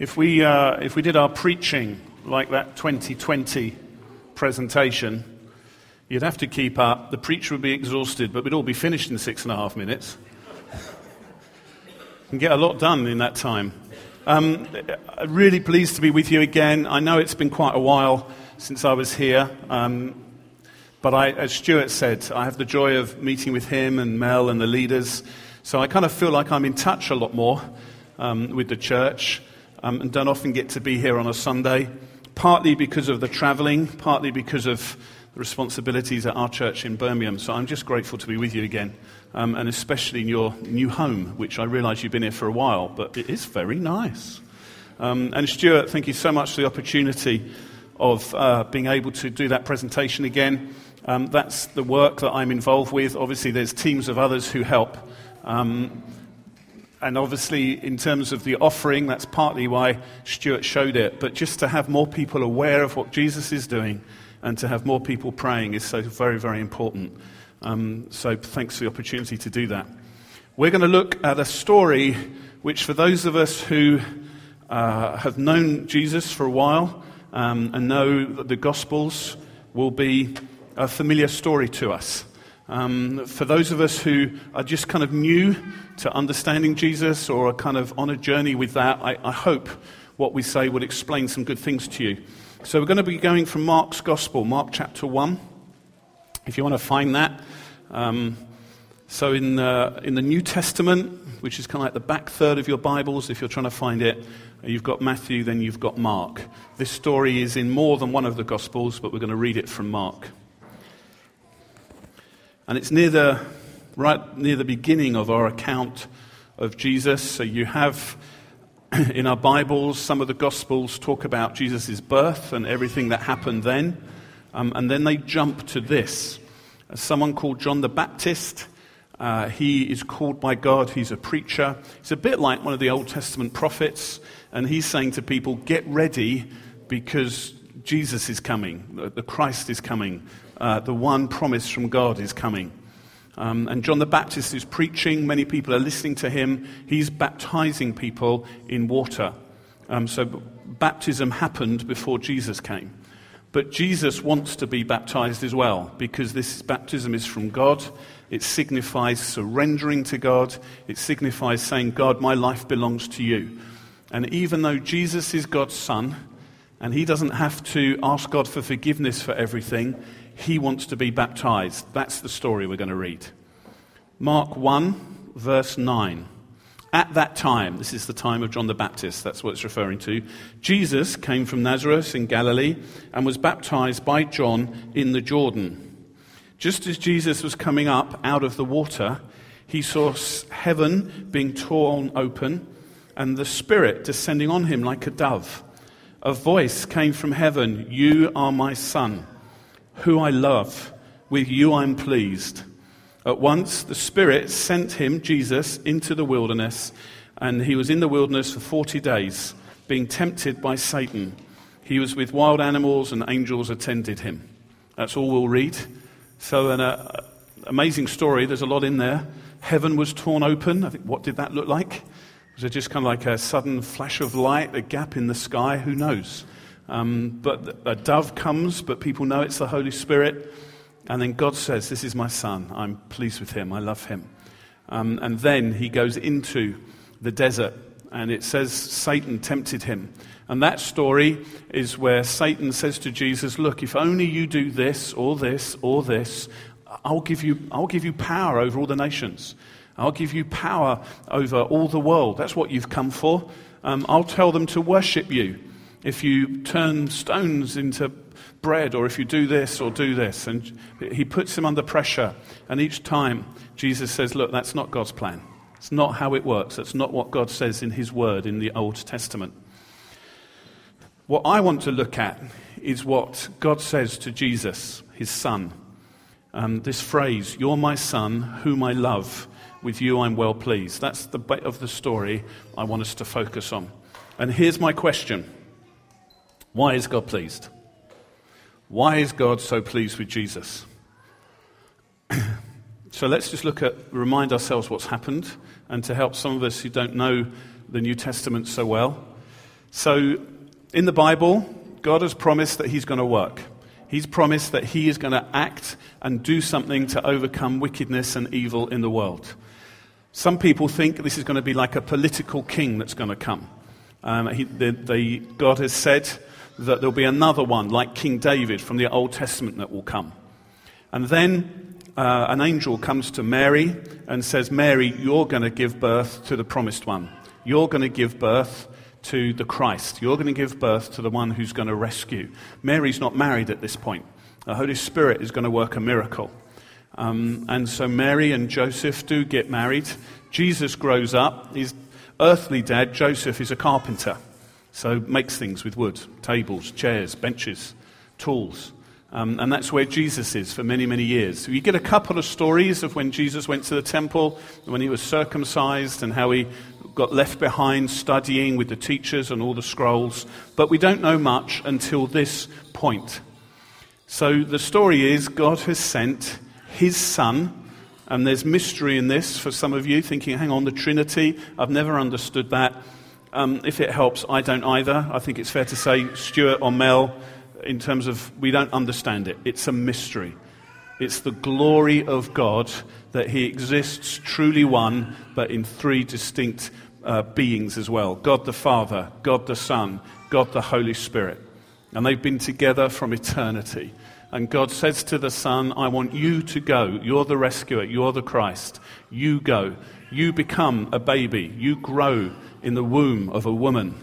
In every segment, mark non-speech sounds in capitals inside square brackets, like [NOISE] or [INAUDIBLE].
If we, uh, if we did our preaching like that 2020 presentation, you'd have to keep up. The preacher would be exhausted, but we'd all be finished in six and a half minutes. [LAUGHS] and get a lot done in that time. Um, really pleased to be with you again. I know it's been quite a while since I was here. Um, but I, as Stuart said, I have the joy of meeting with him and Mel and the leaders. So I kind of feel like I'm in touch a lot more um, with the church um, and don't often get to be here on a Sunday, partly because of the travelling, partly because of the responsibilities at our church in Birmingham. So I'm just grateful to be with you again, um, and especially in your new home, which I realise you've been here for a while, but it is very nice. Um, and Stuart, thank you so much for the opportunity of uh, being able to do that presentation again. Um, that's the work that I'm involved with. Obviously, there's teams of others who help. Um, and obviously, in terms of the offering, that's partly why Stuart showed it. But just to have more people aware of what Jesus is doing and to have more people praying is so very, very important. Um, so thanks for the opportunity to do that. We're going to look at a story which, for those of us who uh, have known Jesus for a while um, and know that the Gospels, will be a familiar story to us. Um, for those of us who are just kind of new to understanding Jesus or are kind of on a journey with that, I, I hope what we say would explain some good things to you. So we're going to be going from Mark's Gospel, Mark chapter 1, if you want to find that. Um, so in, uh, in the New Testament, which is kind of like the back third of your Bibles, if you're trying to find it, you've got Matthew, then you've got Mark. This story is in more than one of the Gospels, but we're going to read it from Mark. And it's near the, right near the beginning of our account of Jesus. So you have [CLEARS THROAT] in our Bibles, some of the Gospels talk about Jesus' birth and everything that happened then. Um, and then they jump to this. Someone called John the Baptist. Uh, he is called by God. He's a preacher. He's a bit like one of the Old Testament prophets. And he's saying to people, get ready because Jesus is coming. The Christ is coming uh, the one promise from God is coming. Um, and John the Baptist is preaching. Many people are listening to him. He's baptizing people in water. Um, so baptism happened before Jesus came. But Jesus wants to be baptized as well because this baptism is from God. It signifies surrendering to God. It signifies saying, God, my life belongs to you. And even though Jesus is God's son, and he doesn't have to ask God for forgiveness for everything, he wants to be baptized. That's the story we're going to read. Mark 1, verse 9. At that time, this is the time of John the Baptist, that's what it's referring to. Jesus came from Nazareth in Galilee and was baptized by John in the Jordan. Just as Jesus was coming up out of the water, he saw heaven being torn open and the Spirit descending on him like a dove. A voice came from heaven You are my Son who I love. With you I'm pleased. At once the Spirit sent him, Jesus, into the wilderness, and he was in the wilderness for 40 days, being tempted by Satan. He was with wild animals, and angels attended him. That's all we'll read. So, an uh, amazing story. There's a lot in there. Heaven was torn open. I think, what did that look like? Was it just kind of like a sudden flash of light, a gap in the sky? Who knows? Um, but a dove comes, but people know it's the Holy Spirit. And then God says, This is my son. I'm pleased with him. I love him. Um, and then he goes into the desert. And it says Satan tempted him. And that story is where Satan says to Jesus, Look, if only you do this or this or this, I'll give you, I'll give you power over all the nations. I'll give you power over all the world. That's what you've come for. Um, I'll tell them to worship you if you turn stones into bread, or if you do this or do this. And he puts him under pressure. And each time, Jesus says, Look, that's not God's plan. It's not how it works. That's not what God says in his word in the Old Testament. What I want to look at is what God says to Jesus, his son. Um, this phrase, You're my son, whom I love. With you I'm well pleased. That's the bit of the story I want us to focus on. And here's my question why is God pleased? Why is God so pleased with Jesus? [CLEARS THROAT] so let's just look at, remind ourselves what's happened, and to help some of us who don't know the New Testament so well, So, in the Bible, God has promised that He's going to work. He's promised that He is going to act and do something to overcome wickedness and evil in the world. Some people think this is going to be like a political king that's going to come. Um, he, the, the, God has said that there'll be another one, like King David from the Old Testament, that will come. And then uh, an angel comes to Mary and says, Mary, you're going to give birth to the promised one. You're going to give birth to the Christ. You're going to give birth to the one who's going to rescue. Mary's not married at this point. The Holy Spirit is going to work a miracle. Um, and so Mary and Joseph do get married. Jesus grows up. His earthly dad, Joseph, is a carpenter. So makes things with wood tables, chairs, benches, tools. Um, and that's where Jesus is for many, many years. So you get a couple of stories of when Jesus went to the temple, when he was circumcised, and how he got left behind studying with the teachers and all the scrolls. But we don't know much until this point. So the story is God has sent his son, and there's mystery in this for some of you thinking, hang on, the Trinity, I've never understood that. Um, if it helps, I don't either. I think it's fair to say, Stuart or Mel, in terms of we don't understand it. It's a mystery. It's the glory of God that He exists truly one, but in three distinct uh, beings as well God the Father, God the Son, God the Holy Spirit. And they've been together from eternity. And God says to the Son, I want you to go. You're the rescuer. You're the Christ. You go. You become a baby. You grow in the womb of a woman.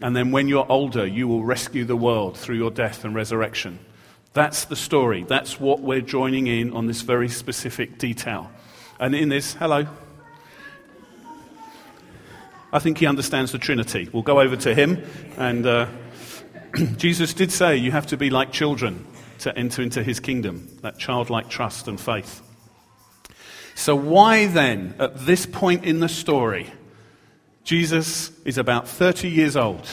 And then when you're older, you will rescue the world through your death and resurrection. That's the story. That's what we're joining in on this very specific detail. And in this, hello. I think he understands the Trinity. We'll go over to him. And uh, [CLEARS THROAT] Jesus did say you have to be like children to enter into his kingdom, that childlike trust and faith. So, why then, at this point in the story, Jesus is about 30 years old.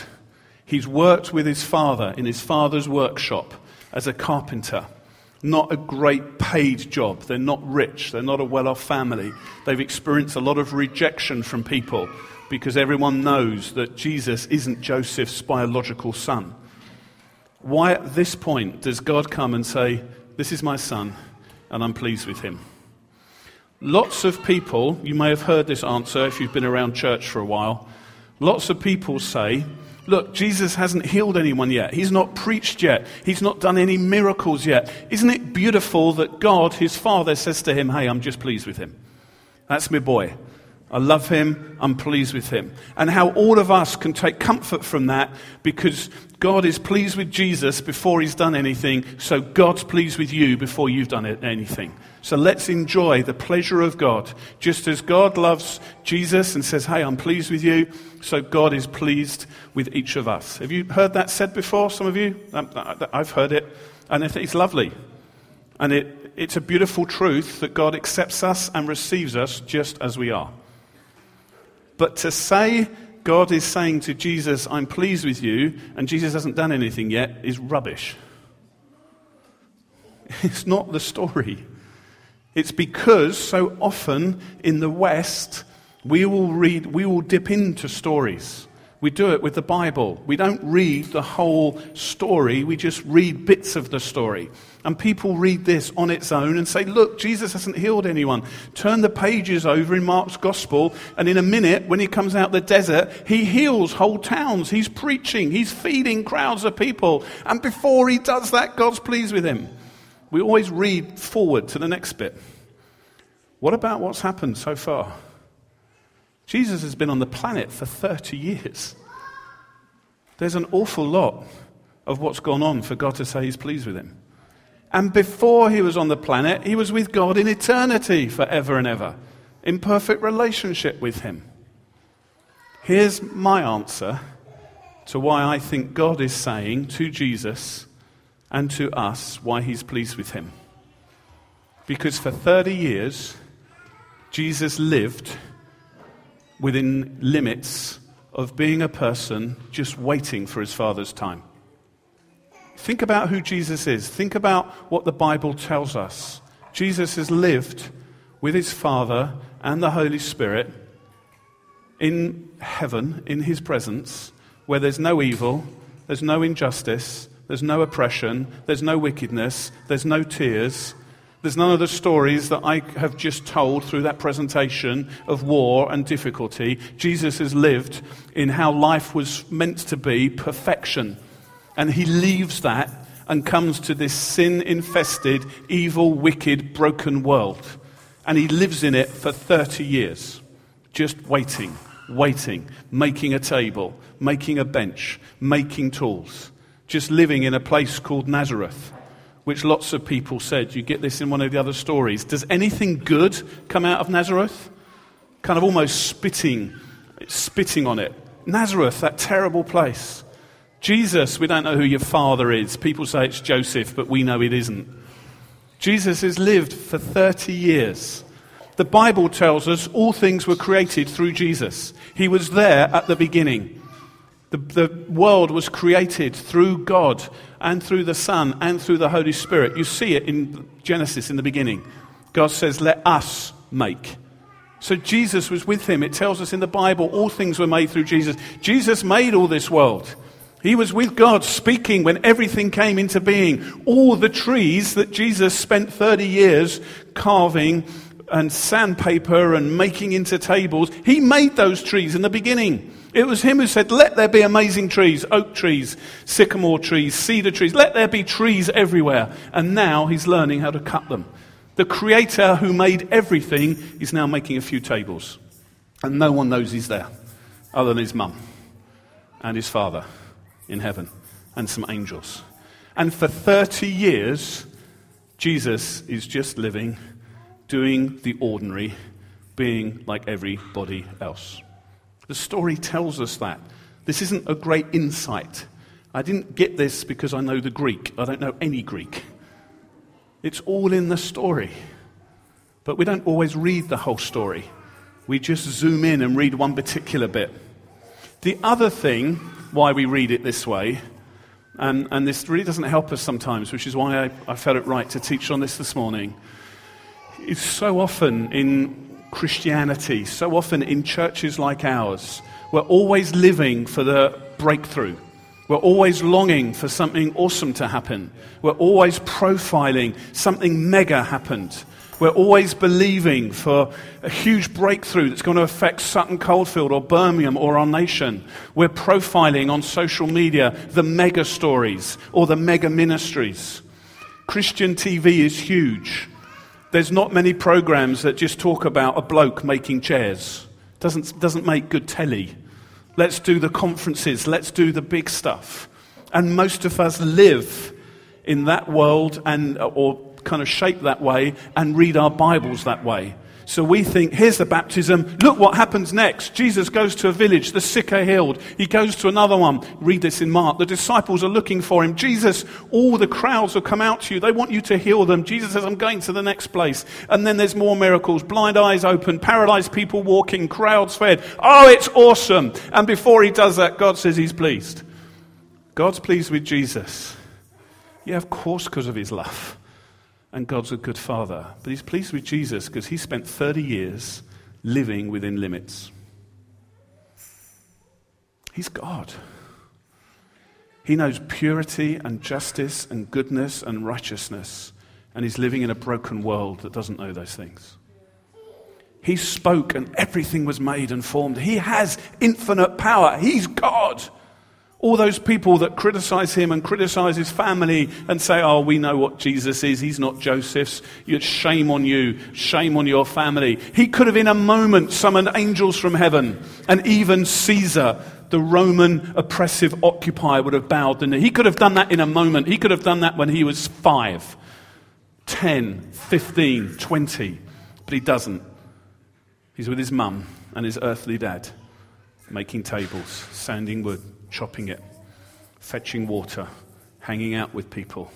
He's worked with his father in his father's workshop as a carpenter. Not a great paid job. They're not rich. They're not a well off family. They've experienced a lot of rejection from people because everyone knows that Jesus isn't Joseph's biological son. Why at this point does God come and say, This is my son, and I'm pleased with him? Lots of people, you may have heard this answer if you've been around church for a while. Lots of people say, Look, Jesus hasn't healed anyone yet. He's not preached yet. He's not done any miracles yet. Isn't it beautiful that God, his Father, says to him, Hey, I'm just pleased with him? That's my boy. I love him. I'm pleased with him. And how all of us can take comfort from that because God is pleased with Jesus before he's done anything. So God's pleased with you before you've done anything. So let's enjoy the pleasure of God. Just as God loves Jesus and says, Hey, I'm pleased with you, so God is pleased with each of us. Have you heard that said before, some of you? Um, I've heard it. And it's lovely. And it, it's a beautiful truth that God accepts us and receives us just as we are. But to say God is saying to Jesus, I'm pleased with you, and Jesus hasn't done anything yet, is rubbish. [LAUGHS] It's not the story. It's because so often in the West, we will read, we will dip into stories. We do it with the Bible. We don't read the whole story, we just read bits of the story. And people read this on its own and say, Look, Jesus hasn't healed anyone. Turn the pages over in Mark's gospel, and in a minute, when he comes out the desert, he heals whole towns. He's preaching, he's feeding crowds of people. And before he does that, God's pleased with him. We always read forward to the next bit. What about what's happened so far? Jesus has been on the planet for 30 years. There's an awful lot of what's gone on for God to say he's pleased with him. And before he was on the planet, he was with God in eternity forever and ever, in perfect relationship with him. Here's my answer to why I think God is saying to Jesus and to us why he's pleased with him. Because for 30 years, Jesus lived within limits of being a person just waiting for his Father's time. Think about who Jesus is. Think about what the Bible tells us. Jesus has lived with his Father and the Holy Spirit in heaven, in his presence, where there's no evil, there's no injustice, there's no oppression, there's no wickedness, there's no tears. There's none of the stories that I have just told through that presentation of war and difficulty. Jesus has lived in how life was meant to be perfection. And he leaves that and comes to this sin infested, evil, wicked, broken world. And he lives in it for 30 years, just waiting, waiting, making a table, making a bench, making tools, just living in a place called Nazareth which lots of people said. You get this in one of the other stories. Does anything good come out of Nazareth? Kind of almost spitting, spitting on it. Nazareth, that terrible place. Jesus, we don't know who your father is. People say it's Joseph, but we know it isn't. Jesus has lived for 30 years. The Bible tells us all things were created through Jesus. He was there at the beginning. The, the world was created through God and through the Son and through the Holy Spirit. You see it in Genesis in the beginning. God says, Let us make. So Jesus was with him. It tells us in the Bible all things were made through Jesus. Jesus made all this world. He was with God speaking when everything came into being. All the trees that Jesus spent 30 years carving and sandpaper and making into tables, he made those trees in the beginning. It was him who said, Let there be amazing trees, oak trees, sycamore trees, cedar trees. Let there be trees everywhere. And now he's learning how to cut them. The creator who made everything is now making a few tables. And no one knows he's there other than his mum and his father in heaven and some angels. And for 30 years, Jesus is just living, doing the ordinary, being like everybody else. The story tells us that. This isn't a great insight. I didn't get this because I know the Greek. I don't know any Greek. It's all in the story. But we don't always read the whole story. We just zoom in and read one particular bit. The other thing why we read it this way, and, and this really doesn't help us sometimes, which is why I, I felt it right to teach on this this morning, is so often in Christianity, so often in churches like ours, we're always living for the breakthrough. We're always longing for something awesome to happen. We're always profiling something mega happened. We're always believing for a huge breakthrough that's going to affect Sutton Coldfield or Birmingham or our nation. We're profiling on social media the mega stories or the mega ministries. Christian TV is huge. There's not many programs that just talk about a bloke making chairs. Doesn't, doesn't make good telly. Let's do the conferences. Let's do the big stuff. And most of us live in that world and, or kind of shape that way and read our Bibles that way. So we think, here's the baptism. Look what happens next. Jesus goes to a village. The sick are healed. He goes to another one. Read this in Mark. The disciples are looking for him. Jesus, all the crowds will come out to you. They want you to heal them. Jesus says, I'm going to the next place. And then there's more miracles. Blind eyes open. Paralyzed people walking. Crowds fed. Oh, it's awesome. And before he does that, God says he's pleased. God's pleased with Jesus. Yeah, of course, because of his love and God's a good father. But he's pleased with Jesus because he spent 30 years living within limits. He's God. He knows purity and justice and goodness and righteousness, and he's living in a broken world that doesn't know those things. He spoke and everything was made and formed. He has infinite power. He's God. All those people that criticize him and criticize his family and say, Oh, we know what Jesus is. He's not Joseph's. Shame on you. Shame on your family. He could have, in a moment, summoned angels from heaven. And even Caesar, the Roman oppressive occupier, would have bowed the. He could have done that in a moment. He could have done that when he was five, ten, fifteen, twenty. But he doesn't. He's with his mum and his earthly dad, making tables, sanding wood chopping it, fetching water, hanging out with people.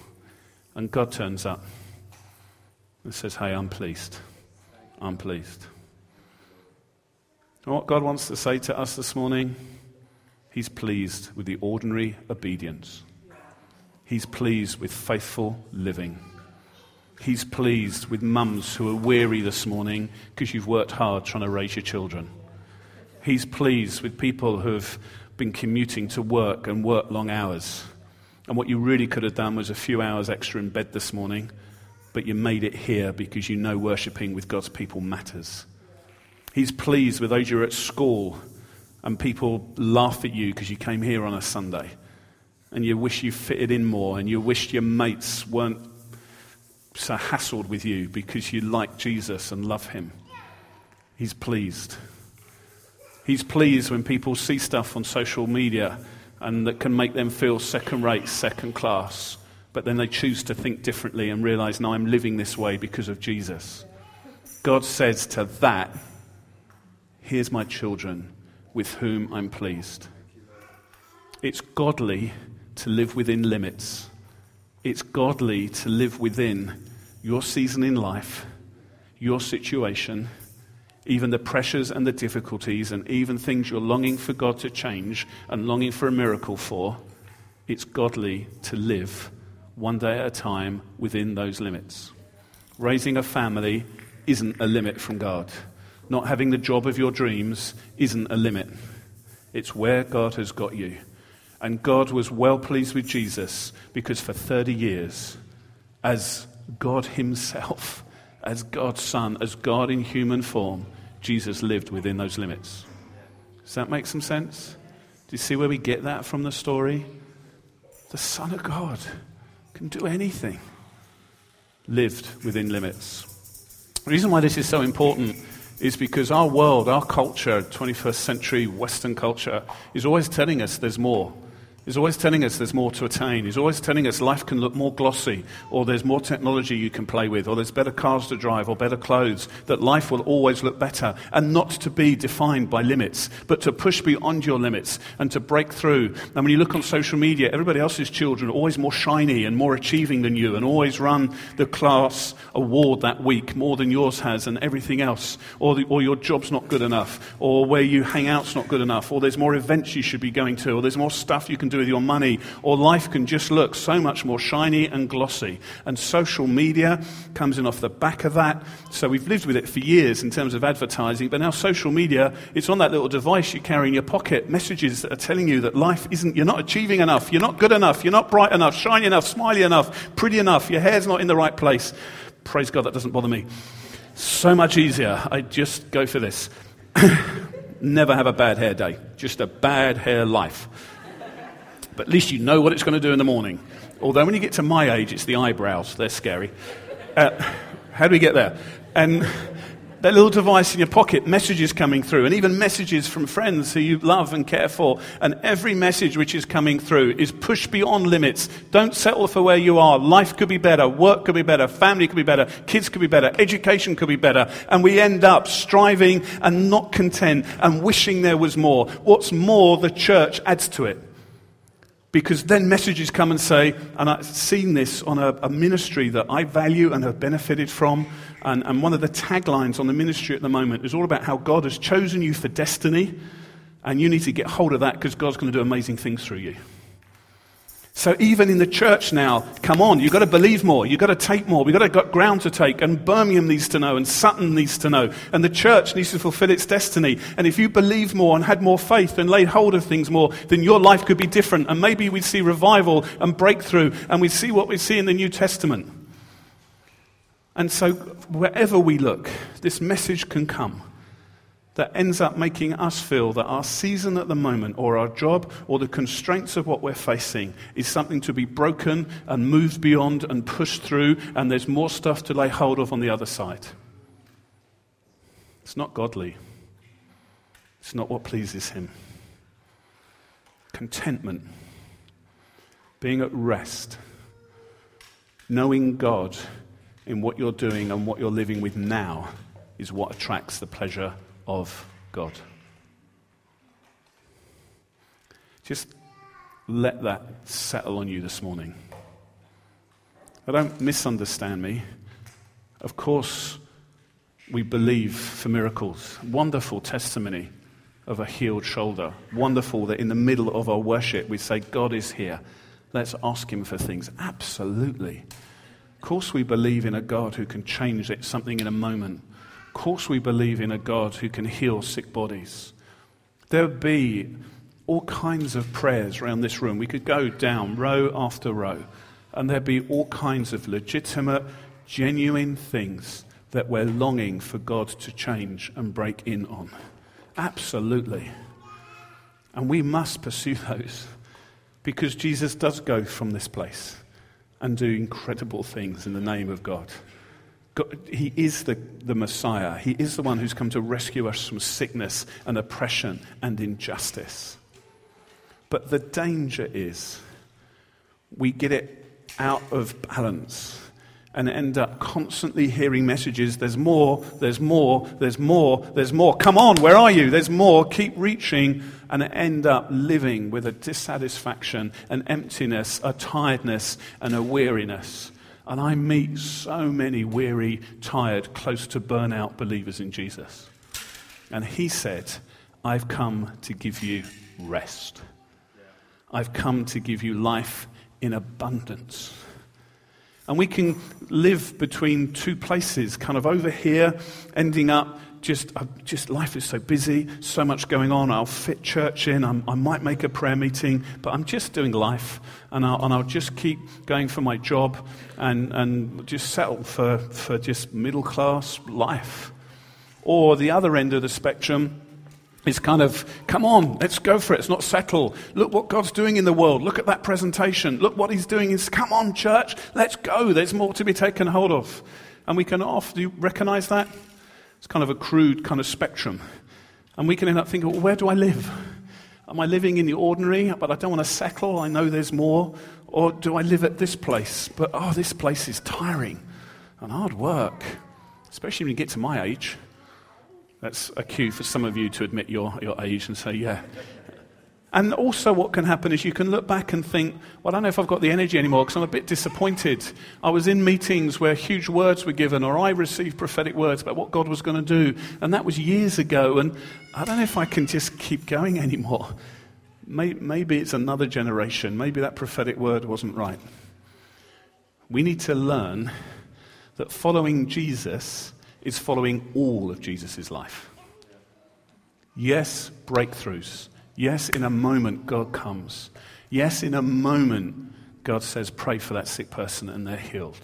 And God turns up and says, Hey, I'm pleased. I'm pleased. And what God wants to say to us this morning, He's pleased with the ordinary obedience. He's pleased with faithful living. He's pleased with mums who are weary this morning because you've worked hard trying to raise your children. He's pleased with people who've been commuting to work and worked long hours. And what you really could have done was a few hours extra in bed this morning, but you made it here because you know worshipping with God's people matters. He's pleased with those you're at school and people laugh at you because you came here on a Sunday and you wish you fitted in more and you wished your mates weren't so hassled with you because you like Jesus and love him. He's pleased. He's pleased when people see stuff on social media and that can make them feel second rate, second class, but then they choose to think differently and realize, no, I'm living this way because of Jesus. God says to that, Here's my children with whom I'm pleased. It's godly to live within limits. It's godly to live within your season in life, your situation, even the pressures and the difficulties, and even things you're longing for God to change and longing for a miracle for. It's godly to live one day at a time within those limits. Raising a family isn't a limit from God. Not having the job of your dreams isn't a limit. It's where God has got you. And God was well pleased with Jesus because for 30 years, as God Himself, as God's Son, as God in human form, Jesus lived within those limits. Does that make some sense? Do you see where we get that from the story? The Son of God can do anything, lived within limits. The reason why this is so important is because our world, our culture, 21st century Western culture, is always telling us there's more. He's always telling us there's more to attain. He's always telling us life can look more glossy, or there's more technology you can play with, or there's better cars to drive, or better clothes, that life will always look better, and not to be defined by limits, but to push beyond your limits and to break through. And when you look on social media, everybody else's children are always more shiny and more achieving than you, and always run the class award that week more than yours has, and everything else, or, the, or your job's not good enough, or where you hang out's not good enough, or there's more events you should be going to, or there's more stuff you can do with your money, or life can just look so much more shiny and glossy. And social media comes in off the back of that. So we've lived with it for years in terms of advertising, but now social media, it's on that little device you carry in your pocket, messages that are telling you that life isn't, you're not achieving enough, you're not good enough, you're not bright enough, shiny enough, smiley enough, pretty enough, your hair's not in the right place. Praise God, that doesn't bother me. So much easier. I just go for this. [COUGHS] Never have a bad hair day, just a bad hair life but at least you know what it's going to do in the morning. Although when you get to my age, it's the eyebrows. They're scary. Uh, how do we get there? And that little device in your pocket, messages coming through, and even messages from friends who you love and care for. And every message which is coming through is push beyond limits. Don't settle for where you are. Life could be better, work could be better, family could be better, kids could be better, education could be better. And we end up striving and not content and wishing there was more. What's more, the church adds to it. Because then messages come and say, and I've seen this on a, a ministry that I value and have benefited from. And, and one of the taglines on the ministry at the moment is all about how God has chosen you for destiny. And you need to get hold of that because God's going to do amazing things through you. So even in the church now, come on, you've got to believe more. You've got to take more. We've got, to got ground to take. And Birmingham needs to know, and Sutton needs to know. And the church needs to fulfill its destiny. And if you believe more and had more faith and laid hold of things more, then your life could be different. And maybe we'd see revival and breakthrough, and we'd see what we see in the New Testament. And so, wherever we look, this message can come that ends up making us feel that our season at the moment, or our job, or the constraints of what we're facing is something to be broken and moved beyond and pushed through, and there's more stuff to lay hold of on the other side. It's not godly, it's not what pleases Him. Contentment, being at rest, knowing God in what you're doing and what you're living with now is what attracts the pleasure of God. Just let that settle on you this morning. I don't misunderstand me. Of course, we believe for miracles. Wonderful testimony of a healed shoulder. Wonderful that in the middle of our worship we say, God is here. Let's ask Him for things. Absolutely. Of course, we believe in a God who can change it, something in a moment. Course, we believe in a God who can heal sick bodies. There would be all kinds of prayers around this room. We could go down row after row, and there'd be all kinds of legitimate, genuine things that we're longing for God to change and break in on. Absolutely. And we must pursue those because Jesus does go from this place and do incredible things in the name of God. God he is the, the Messiah. He is the one who's come to rescue us from sickness and oppression and injustice. But the danger is we get it out of balance and end up constantly hearing messages there's more, there's more, there's more, there's more. Come on, where are you? There's more. Keep reaching, and end up living with a dissatisfaction, an emptiness, a tiredness, and a weariness. And I meet so many weary, tired, close to burnout believers in Jesus. And he said, I've come to give you rest. I've come to give you life in abundance. And we can live between two places, kind of over here, ending up just, uh, just life is so busy, so much going on. I'll fit church in. I'm, i might make a prayer meeting, but I'm just doing life. And I'll, and I'll just keep going for my job and, and just settle for, for just middle class life. Or the other end of the spectrum, it's kind of, come on, let's go for it. It's not settle. Look what God's doing in the world. Look at that presentation. Look what He's doing. Is come on, church, let's go. There's more to be taken hold of. And we can off. Do you recognize that? It's kind of a crude kind of spectrum. And we can end up thinking, well, where do I live? Am I living in the ordinary, but I don't want to settle? I know there's more. Or do I live at this place? But, oh, this place is tiring and hard work, especially when you get to my age. That's a cue for some of you to admit your, your age and say, yeah. And also, what can happen is you can look back and think, well, I don't know if I've got the energy anymore because I'm a bit disappointed. I was in meetings where huge words were given, or I received prophetic words about what God was going to do, and that was years ago, and I don't know if I can just keep going [LAUGHS] anymore. Maybe it's another generation. Maybe that prophetic word wasn't right. We need to learn that following Jesus is following all of Jesus' life. Yes, breakthroughs. Yes, in a moment, God comes. Yes, in a moment, God says, pray for that sick person and they're healed.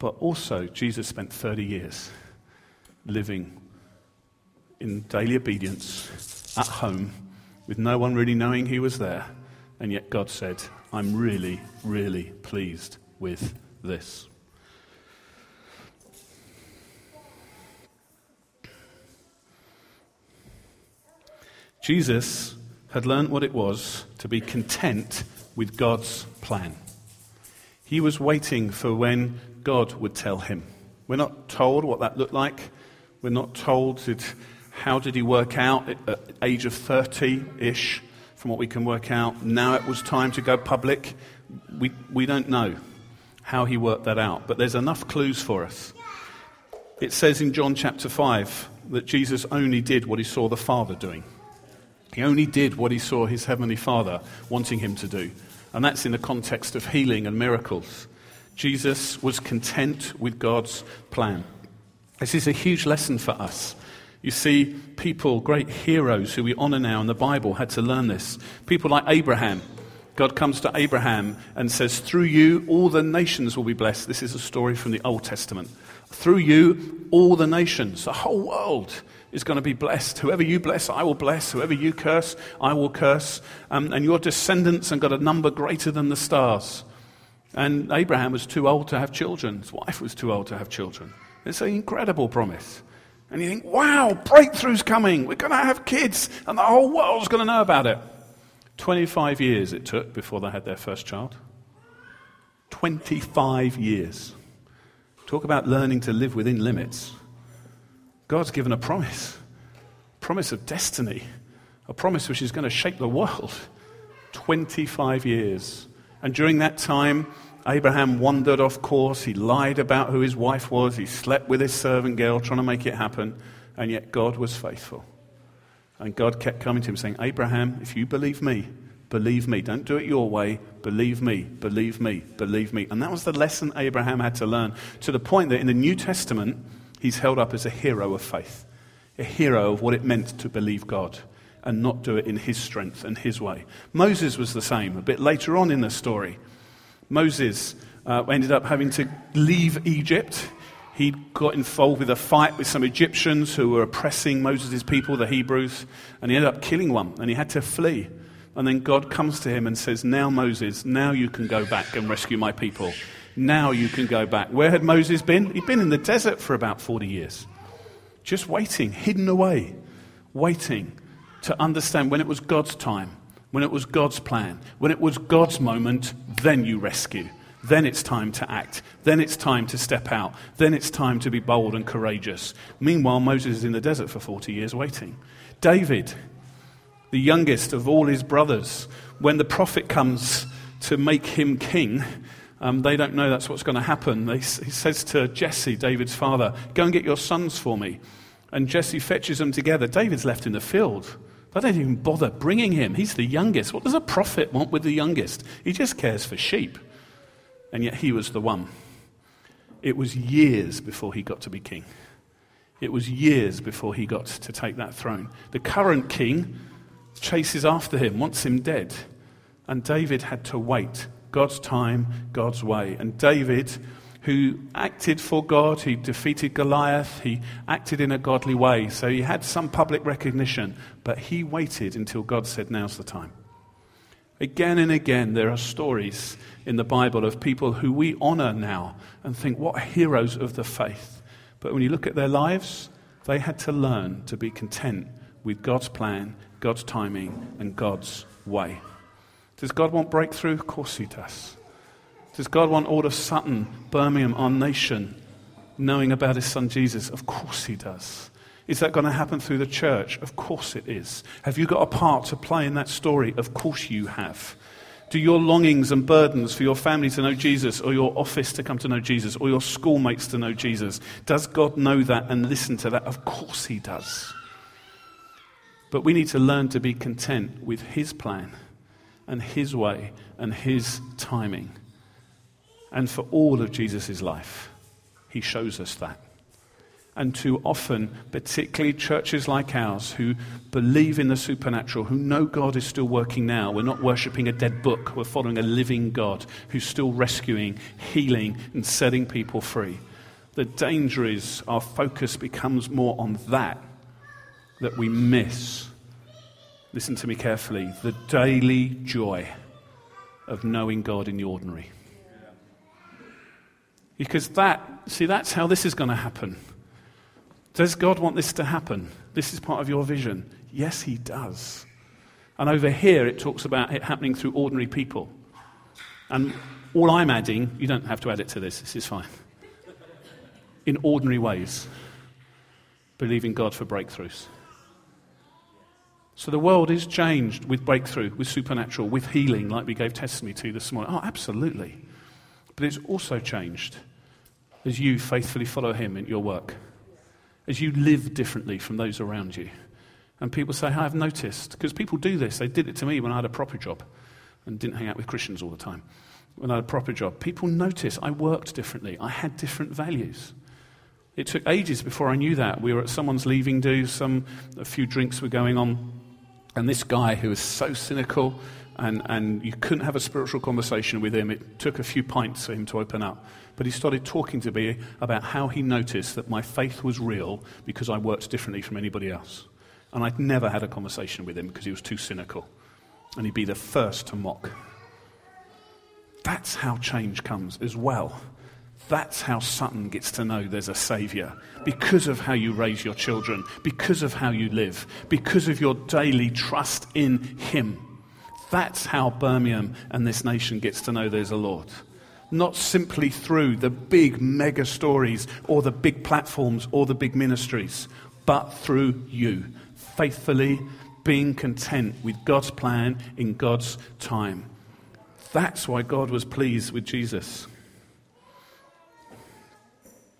But also, Jesus spent 30 years living in daily obedience at home with no one really knowing he was there. And yet God said, I'm really, really pleased with this. Jesus had learned what it was to be content with God's plan. He was waiting for when God would tell him. We're not told what that looked like. We're not told how did he work out at, at age of 30-ish, from what we can work out. Now it was time to go public. We, we don't know how he worked that out, but there's enough clues for us. It says in John chapter 5 that Jesus only did what he saw the Father doing. He only did what he saw his heavenly Father wanting him to do. And that's in the context of healing and miracles. Jesus was content with God's plan. This is a huge lesson for us. You see, people, great heroes who we honor now in the Bible, had to learn this. People like Abraham. God comes to Abraham and says, Through you, all the nations will be blessed. This is a story from the Old Testament. Through you, all the nations, the whole world is going to be blessed. Whoever you bless, I will bless. Whoever you curse, I will curse. Um, and your descendants have got a number greater than the stars. And Abraham was too old to have children. His wife was too old to have children. It's an incredible promise. And you think, wow, breakthrough's coming. We're going to have kids, and the whole world's going to know about it. 25 years it took before they had their first child. 25 years. Talk about learning to live within limits. God's given a promise promise of destiny, a promise which is going to shape the world. 25 years. And during that time, Abraham wandered off course. He lied about who his wife was. He slept with his servant girl, trying to make it happen. And yet God was faithful. And God kept coming to him saying, Abraham, if you believe me, believe me. Don't do it your way. Believe me, believe me, believe me. And that was the lesson Abraham had to learn to the point that in the New Testament, he's held up as a hero of faith, a hero of what it meant to believe God. and not do it in his strength and his way. Moses was the same. A bit later on in the story, Moses uh, ended up having to leave Egypt. He got involved with a fight with some Egyptians who were oppressing Moses' people, the Hebrews, and he ended up killing one, and he had to flee. And then God comes to him and says, Now, Moses, now you can go back and rescue my people. Now you can go back. Where had Moses been? He'd been in the desert for about 40 years, just waiting, hidden away, waiting to understand when it was God's time, when it was God's plan, when it was God's moment, then you rescue. Then it's time to act. Then it's time to step out. Then it's time to be bold and courageous. Meanwhile, Moses is in the desert for 40 years waiting. David, the youngest of all his brothers, when the prophet comes to make him king, um, they don't know that's what's going to happen. They, he says to Jesse, David's father, Go and get your sons for me. And Jesse fetches them together. David's left in the field. They don't even bother bringing him. He's the youngest. What does a prophet want with the youngest? He just cares for sheep. And yet he was the one. It was years before he got to be king. It was years before he got to take that throne. The current king chases after him, wants him dead. And David had to wait God's time, God's way. And David who acted for God. He defeated Goliath. He acted in a godly way. So he had some public recognition, but he waited until God said, Now's the time. Again and again, there are stories in the Bible of people who we honor now and think, what heroes of the faith. But when you look at their lives, they had to learn to be content with God's plan, God's timing, and God's way. Does God want breakthrough? Of course He does. Does God want all of Sutton, Birmingham, our nation, knowing about his son Jesus? Of course he does. Is that going to happen through the church? Of course it is. Have you got a part to play in that story? Of course you have. Do your longings and burdens for your family to know Jesus, or your office to come to know Jesus, or your schoolmates to know Jesus? Does God know that and listen to that? Of course He does. But we need to learn to be content with His plan and His way and His timing. And for all of Jesus' life, he shows us that. And too often, particularly churches like ours who believe in the supernatural, who know God is still working now, we're not worshipping a dead book, we're following a living God who's still rescuing, healing, and setting people free. The danger is our focus becomes more on that, that we miss, listen to me carefully, the daily joy of knowing God in the ordinary. Because that, see, that's how this is going to happen. Does God want this to happen? This is part of your vision. Yes, He does. And over here, it talks about it happening through ordinary people. And all I'm adding, you don't have to add it to this, this is fine. In ordinary ways, believing God for breakthroughs. So the world is changed with breakthrough, with supernatural, with healing, like we gave testimony to this morning. Oh, absolutely. But it's also changed as you faithfully follow Him in your work, as you live differently from those around you. And people say, I've noticed, because people do this. They did it to me when I had a proper job and didn't hang out with Christians all the time. When I had a proper job, people noticed I worked differently. I had different values. It took ages before I knew that. We were at someone's leaving do, some, a few drinks were going on, and this guy who was so cynical and, and you couldn't have a spiritual conversation with him. It took a few pints for him to open up. But he started talking to me about how he noticed that my faith was real because I worked differently from anybody else. And I'd never had a conversation with him because he was too cynical. And he'd be the first to mock. That's how change comes as well. That's how Sutton gets to know there's a Saviour. Because of how you raise your children, because of how you live, because of your daily trust in Him. That's how Birmingham and this nation gets to know there's a Lord. Not simply through the big mega stories or the big platforms or the big ministries, but through you, faithfully being content with God's plan in God's time. That's why God was pleased with Jesus.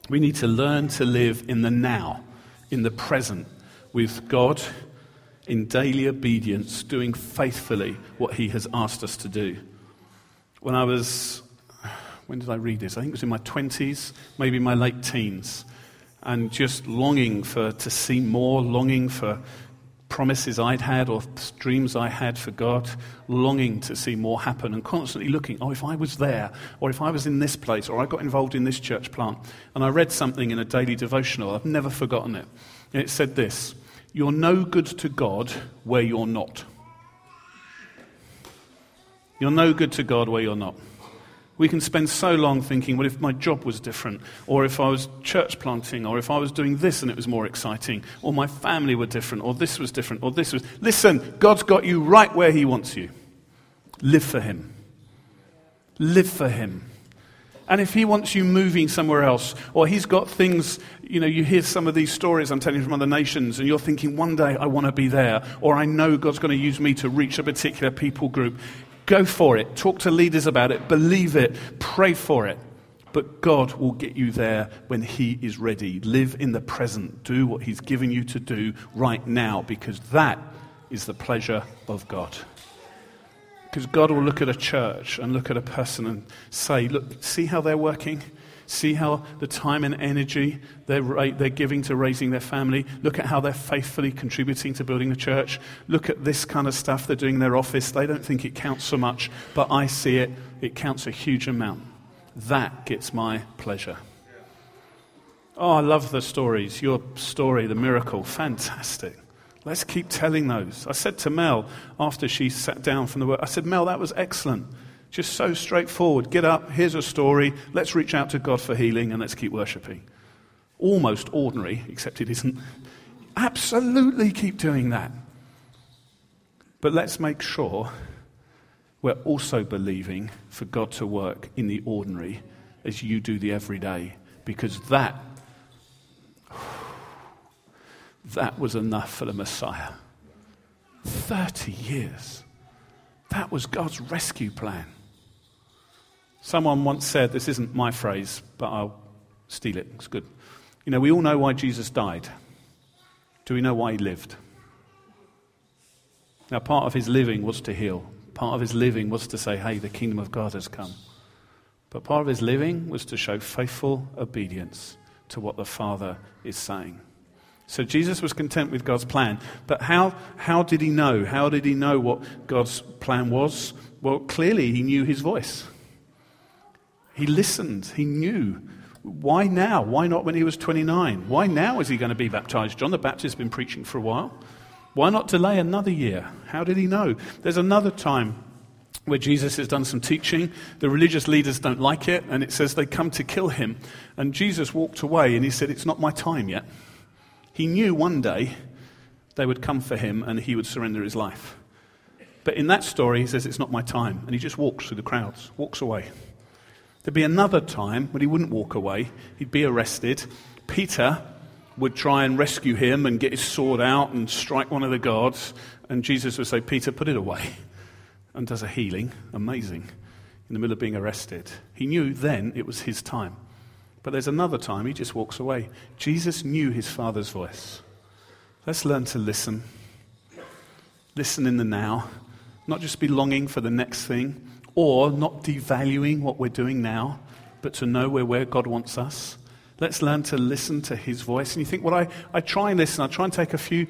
We need to learn to live in the now, in the present, with God in daily obedience, doing faithfully what He has asked us to do. When I was, when did I read this? I think it was in my 20s, maybe my late teens, and just longing for, to see more, longing for promises I'd had or dreams I had for God, longing to see more happen and constantly looking, oh, if I was there, or if I was in this place, or I got involved in this church plant. And I read something in a daily devotional, I've never forgotten it. And it said this You're no good to God where you're not. You're no good to God where you're not. We can spend so long thinking, well, if my job was different, or if I was church planting, or if I was doing this and it was more exciting, or my family were different, or this was different, or this was. Listen, God's got you right where He wants you. Live for Him. Live for Him. And if He wants you moving somewhere else, or He's got things, you know, you hear some of these stories I'm telling you from other nations, and you're thinking, one day I want to be there, or I know God's going to use me to reach a particular people group. Go for it. Talk to leaders about it. Believe it. Pray for it. But God will get you there when He is ready. Live in the present. Do what He's given you to do right now because that is the pleasure of God. Because God will look at a church and look at a person and say, Look, see how they're working? See how the time and energy they're, they're giving to raising their family. Look at how they're faithfully contributing to building a church. Look at this kind of stuff they're doing in their office. They don't think it counts so much, but I see it. It counts a huge amount. That gets my pleasure. Oh, I love the stories. Your story, the miracle, fantastic. Let's keep telling those. I said to Mel after she sat down from the work, I said, Mel, that was excellent. Just so straightforward. Get up, here's a story, let's reach out to God for healing, and let's keep worshipping. Almost ordinary, except it isn't. Absolutely keep doing that. But let's make sure we're also believing for God to work in the ordinary as you do the everyday, because that, that was enough for the Messiah. 30 years. That was God's rescue plan. Someone once said, this isn't my phrase, but I'll steal it. It's good. You know, we all know why Jesus died. Do we know why he lived? Now, part of his living was to heal. Part of his living was to say, hey, the kingdom of God has come. But part of his living was to show faithful obedience to what the Father is saying. So Jesus was content with God's plan. But how, how did he know? How did he know what God's plan was? Well, clearly he knew his voice. He listened. He knew. Why now? Why not when he was 29? Why now is he going to be baptized? John the Baptist has been preaching for a while. Why not delay another year? How did he know? There's another time where Jesus has done some teaching. The religious leaders don't like it, and it says they come to kill him. And Jesus walked away and he said, It's not my time yet. He knew one day they would come for him and he would surrender his life. But in that story, he says, It's not my time. And he just walks through the crowds, walks away. There'd be another time when he wouldn't walk away, he'd be arrested. Peter would try and rescue him and get his sword out and strike one of the guards. And Jesus would say, Peter, put it away. And does a healing. Amazing. In the middle of being arrested. He knew then it was his time. But there's another time he just walks away. Jesus knew his Father's voice. Let's learn to listen. Listen in the now. Not just be longing for the next thing, or not devaluing what we're doing now, but to know we're where God wants us. Let's learn to listen to His voice. And you think, well, I, I try and listen. I try and take a few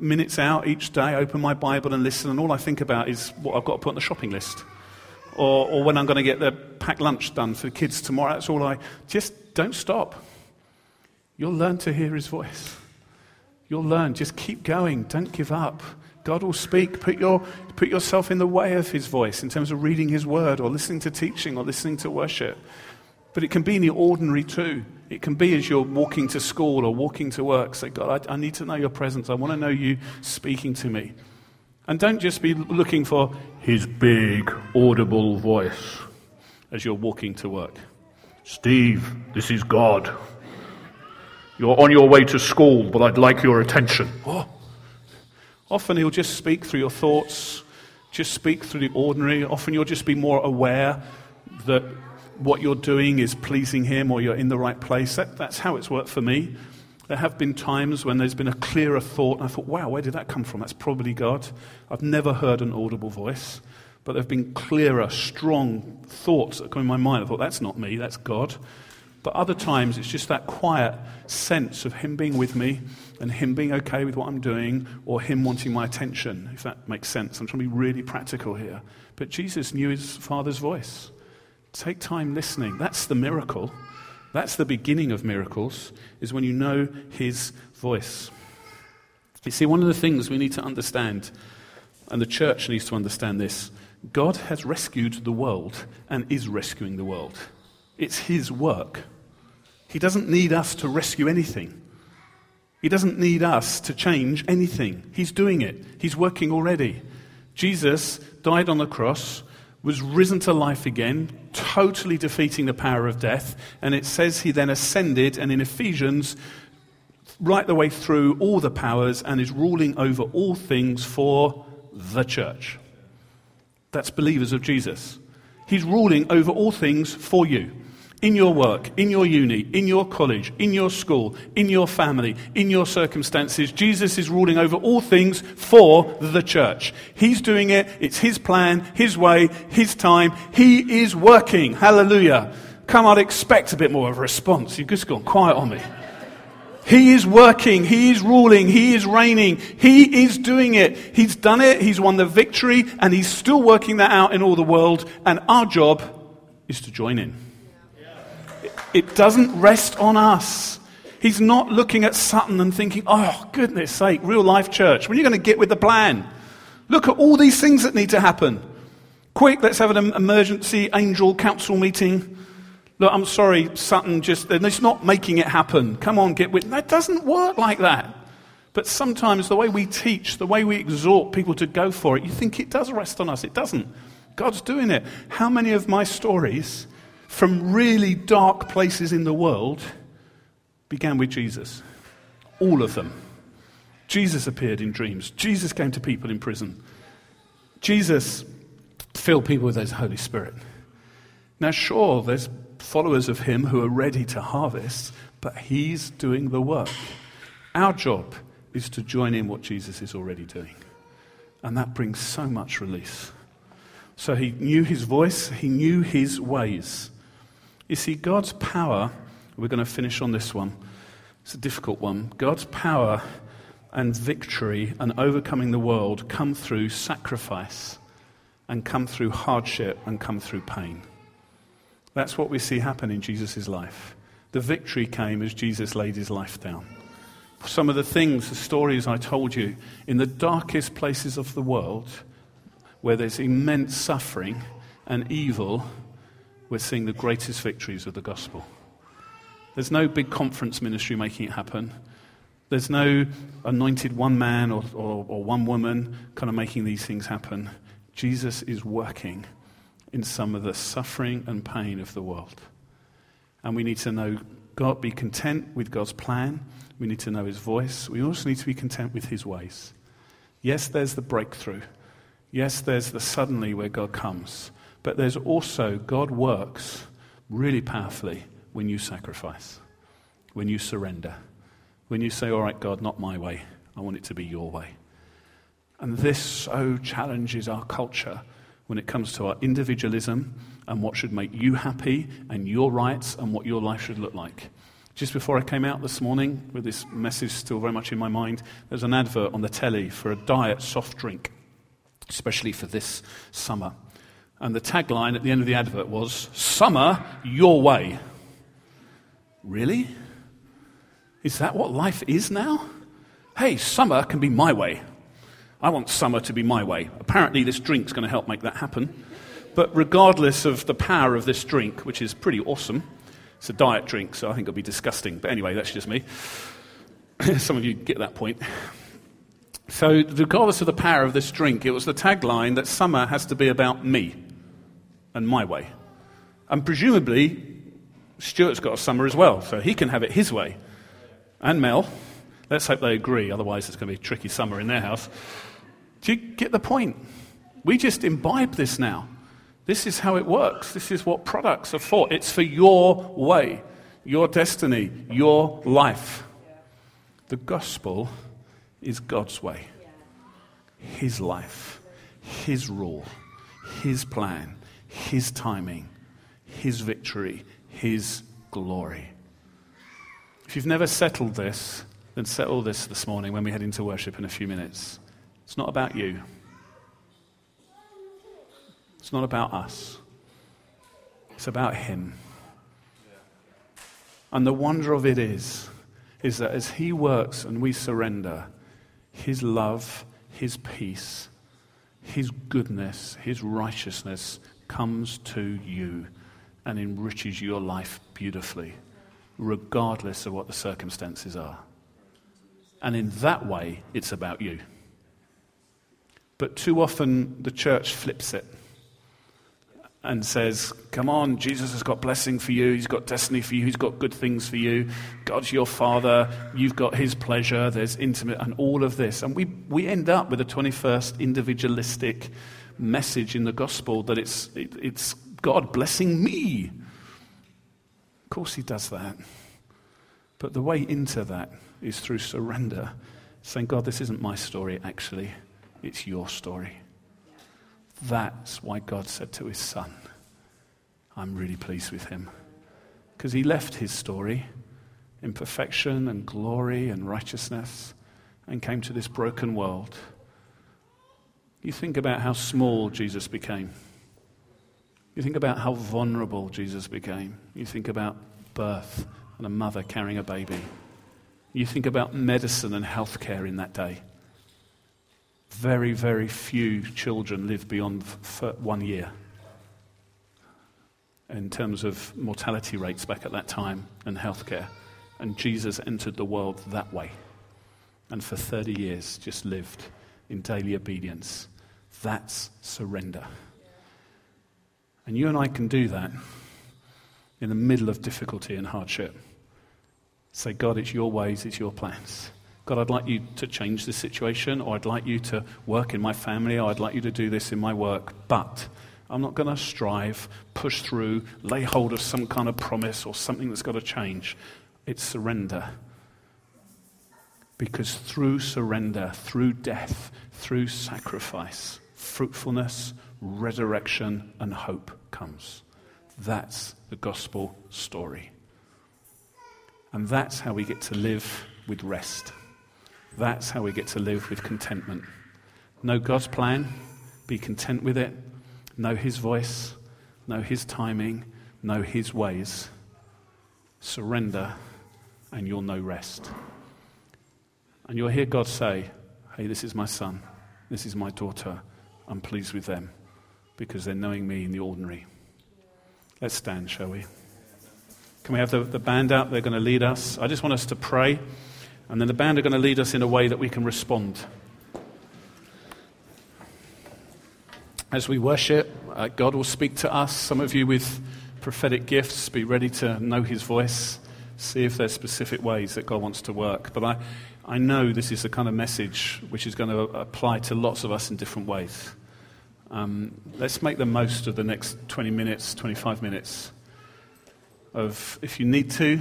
minutes out each day, open my Bible and listen, and all I think about is what I've got to put on the shopping list. Or, or when I'm going to get the packed lunch done for the kids tomorrow. That's all I. Just don't stop. You'll learn to hear His voice. You'll learn. Just keep going. Don't give up. God will speak. Put, your, put yourself in the way of His voice in terms of reading His word or listening to teaching or listening to worship. But it can be in the ordinary too. It can be as you're walking to school or walking to work. Say, God, I, I need to know your presence. I want to know you speaking to me. And don't just be looking for His big, audible voice as you're walking to work. Steve, this is God. You're on your way to school, but I'd like your attention. Oh. Often he'll just speak through your thoughts, just speak through the ordinary. Often you'll just be more aware that what you're doing is pleasing him or you're in the right place. That, that's how it's worked for me. There have been times when there's been a clearer thought, and I thought, wow, where did that come from? That's probably God. I've never heard an audible voice, but there have been clearer, strong thoughts that come in my mind. I thought, that's not me, that's God. But other times it's just that quiet sense of Him being with me and Him being okay with what I'm doing or Him wanting my attention, if that makes sense. I'm trying to be really practical here. But Jesus knew His Father's voice. Take time listening. That's the miracle. That's the beginning of miracles, is when you know His voice. You see, one of the things we need to understand, and the church needs to understand this God has rescued the world and is rescuing the world. It's His work. He doesn't need us to rescue anything. He doesn't need us to change anything. He's doing it, He's working already. Jesus died on the cross, was risen to life again, totally defeating the power of death, and it says He then ascended, and in Ephesians, right the way through all the powers, and is ruling over all things for the church. That's believers of Jesus. He's ruling over all things for you. In your work, in your uni, in your college, in your school, in your family, in your circumstances, Jesus is ruling over all things for the church. He's doing it. It's His plan, His way, His time. He is working. Hallelujah. Come, I'd expect a bit more of a response. You've just gone quiet on me. He is working. He is ruling. He is reigning. He is doing it. He's done it. He's won the victory and he's still working that out in all the world. And our job is to join in. It doesn't rest on us. He's not looking at Sutton and thinking, oh, goodness sake, real life church, when are you going to get with the plan? Look at all these things that need to happen. Quick, let's have an emergency angel council meeting. Look, I'm sorry, Sutton, just, it's not making it happen. Come on, get with. That doesn't work like that. But sometimes the way we teach, the way we exhort people to go for it, you think it does rest on us. It doesn't. God's doing it. How many of my stories from really dark places in the world began with Jesus? All of them. Jesus appeared in dreams. Jesus came to people in prison. Jesus filled people with His Holy Spirit. Now, sure, there's followers of Him who are ready to harvest, but He's doing the work. Our job is to join in what Jesus is already doing. And that brings so much release. So He knew His voice, He knew His ways. You see, God's power, we're going to finish on this one. It's a difficult one. God's power and victory and overcoming the world come through sacrifice and come through hardship and come through pain. That's what we see happen in Jesus' life. The victory came as Jesus laid his life down. Some of the things, the stories I told you, in the darkest places of the world, where there's immense suffering and evil, we're seeing the greatest victories of the gospel. There's no big conference ministry making it happen. There's no anointed one man or, or, or one woman kind of making these things happen. Jesus is working in some of the suffering and pain of the world. And we need to know God, be content with God's plan. We need to know His voice. We also need to be content with His ways. Yes, there's the breakthrough. Yes, there's the suddenly where God comes. But there's also God works really powerfully when you sacrifice, when you surrender, when you say, All right, God, not my way. I want it to be your way. And this so challenges our culture when it comes to our individualism and what should make you happy and your rights and what your life should look like. Just before I came out this morning, with this message still very much in my mind, there's an advert on the telly for a diet soft drink, especially for this summer. And the tagline at the end of the advert was, Summer your way. Really? Is that what life is now? Hey, summer can be my way. I want summer to be my way. Apparently, this drink's going to help make that happen. But regardless of the power of this drink, which is pretty awesome, it's a diet drink, so I think it'll be disgusting. But anyway, that's just me. [COUGHS] Some of you get that point. So, regardless of the power of this drink, it was the tagline that summer has to be about me and my way. And presumably, Stuart's got a summer as well, so he can have it his way. And Mel. Let's hope they agree, otherwise, it's going to be a tricky summer in their house. Do you get the point? We just imbibe this now. This is how it works. This is what products are for. It's for your way, your destiny, your life. The gospel is God's way, His life, His rule, His plan, His timing, His victory, His glory. If you've never settled this, then settle this this morning when we head into worship in a few minutes. It's not about you, it's not about us, it's about Him. And the wonder of it is, is that as He works and we surrender, His love, His peace, His goodness, His righteousness comes to you and enriches your life beautifully, regardless of what the circumstances are. And in that way, it's about you. But too often, the church flips it and says, Come on, Jesus has got blessing for you. He's got destiny for you. He's got good things for you. God's your father. You've got his pleasure. There's intimate, and all of this. And we, we end up with a 21st individualistic message in the gospel that it's, it, it's God blessing me. Of course, he does that. But the way into that is through surrender, saying, God, this isn't my story, actually. It's your story. That's why God said to his son, I'm really pleased with him. Because he left his story in perfection and glory and righteousness and came to this broken world. You think about how small Jesus became. You think about how vulnerable Jesus became. You think about birth and a mother carrying a baby. You think about medicine and healthcare in that day. Very, very few children live beyond one year in terms of mortality rates back at that time and healthcare. And Jesus entered the world that way. And for 30 years, just lived in daily obedience. That's surrender. And you and I can do that in the middle of difficulty and hardship. Say, God, it's your ways, it's your plans. God, I'd like you to change this situation, or I'd like you to work in my family, or I'd like you to do this in my work, but I'm not going to strive, push through, lay hold of some kind of promise or something that's got to change. It's surrender. Because through surrender, through death, through sacrifice, fruitfulness, resurrection, and hope comes. That's the gospel story. And that's how we get to live with rest. That's how we get to live with contentment. Know God's plan, be content with it, know His voice, know His timing, know His ways. Surrender, and you'll know rest. And you'll hear God say, Hey, this is my son, this is my daughter. I'm pleased with them because they're knowing me in the ordinary. Let's stand, shall we? Can we have the, the band out? They're going to lead us. I just want us to pray. And then the band are going to lead us in a way that we can respond. As we worship, uh, God will speak to us. Some of you with prophetic gifts, be ready to know His voice, see if there's specific ways that God wants to work. But I, I know this is the kind of message which is going to apply to lots of us in different ways. Um, let's make the most of the next 20 minutes, 25 minutes of, if you need to,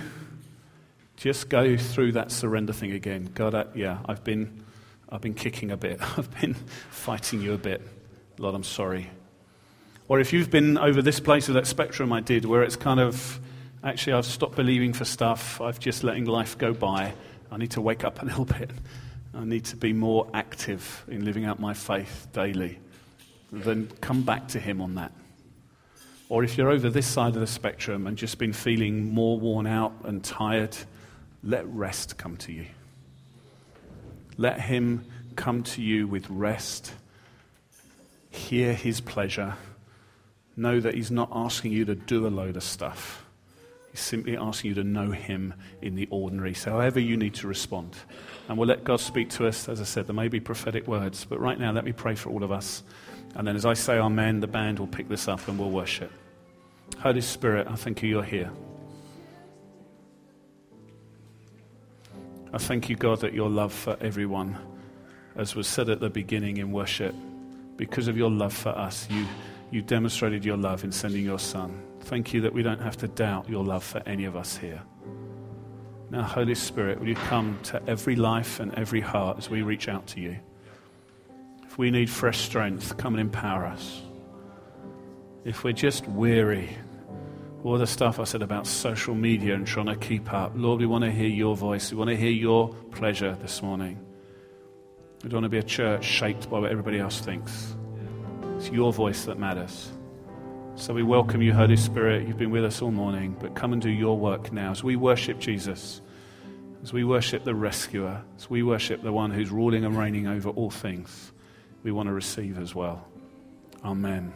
just go through that surrender thing again. God, I, yeah, I've been, I've been kicking a bit. [LAUGHS] I've been fighting you a bit. Lord, I'm sorry. Or if you've been over this place of that spectrum I did, where it's kind of, actually, I've stopped believing for stuff. I've just letting life go by. I need to wake up a little bit. I need to be more active in living out my faith daily. Then come back to Him on that. Or if you're over this side of the spectrum and just been feeling more worn out and tired, let rest come to you. Let Him come to you with rest. Hear His pleasure. Know that He's not asking you to do a load of stuff. He's simply asking you to know Him in the ordinary. So, however you need to respond. And we'll let God speak to us. As I said, there may be prophetic words. But right now, let me pray for all of us. And then as I say Amen, the band will pick this up and we'll worship. Holy Spirit, I thank you you're here. I thank you, God, that your love for everyone, as was said at the beginning in worship, because of your love for us, you, you demonstrated your love in sending your Son. Thank you that we don't have to doubt your love for any of us here. Now, Holy Spirit, will you come to every life and every heart as we reach out to you? If we need fresh strength, come and empower us. If we're just weary all the stuff I said about social media and trying to keep up. Lord, we want to hear your voice. We want to hear your pleasure this morning. We don't want to be a church shaped by what everybody else thinks. It's your voice that matters. So we welcome you, Holy Spirit. You've been with us all morning, but come and do your work now as we worship Jesus, as we worship the rescuer, as we worship the one who's ruling and reigning over all things. We want to receive as well. Amen.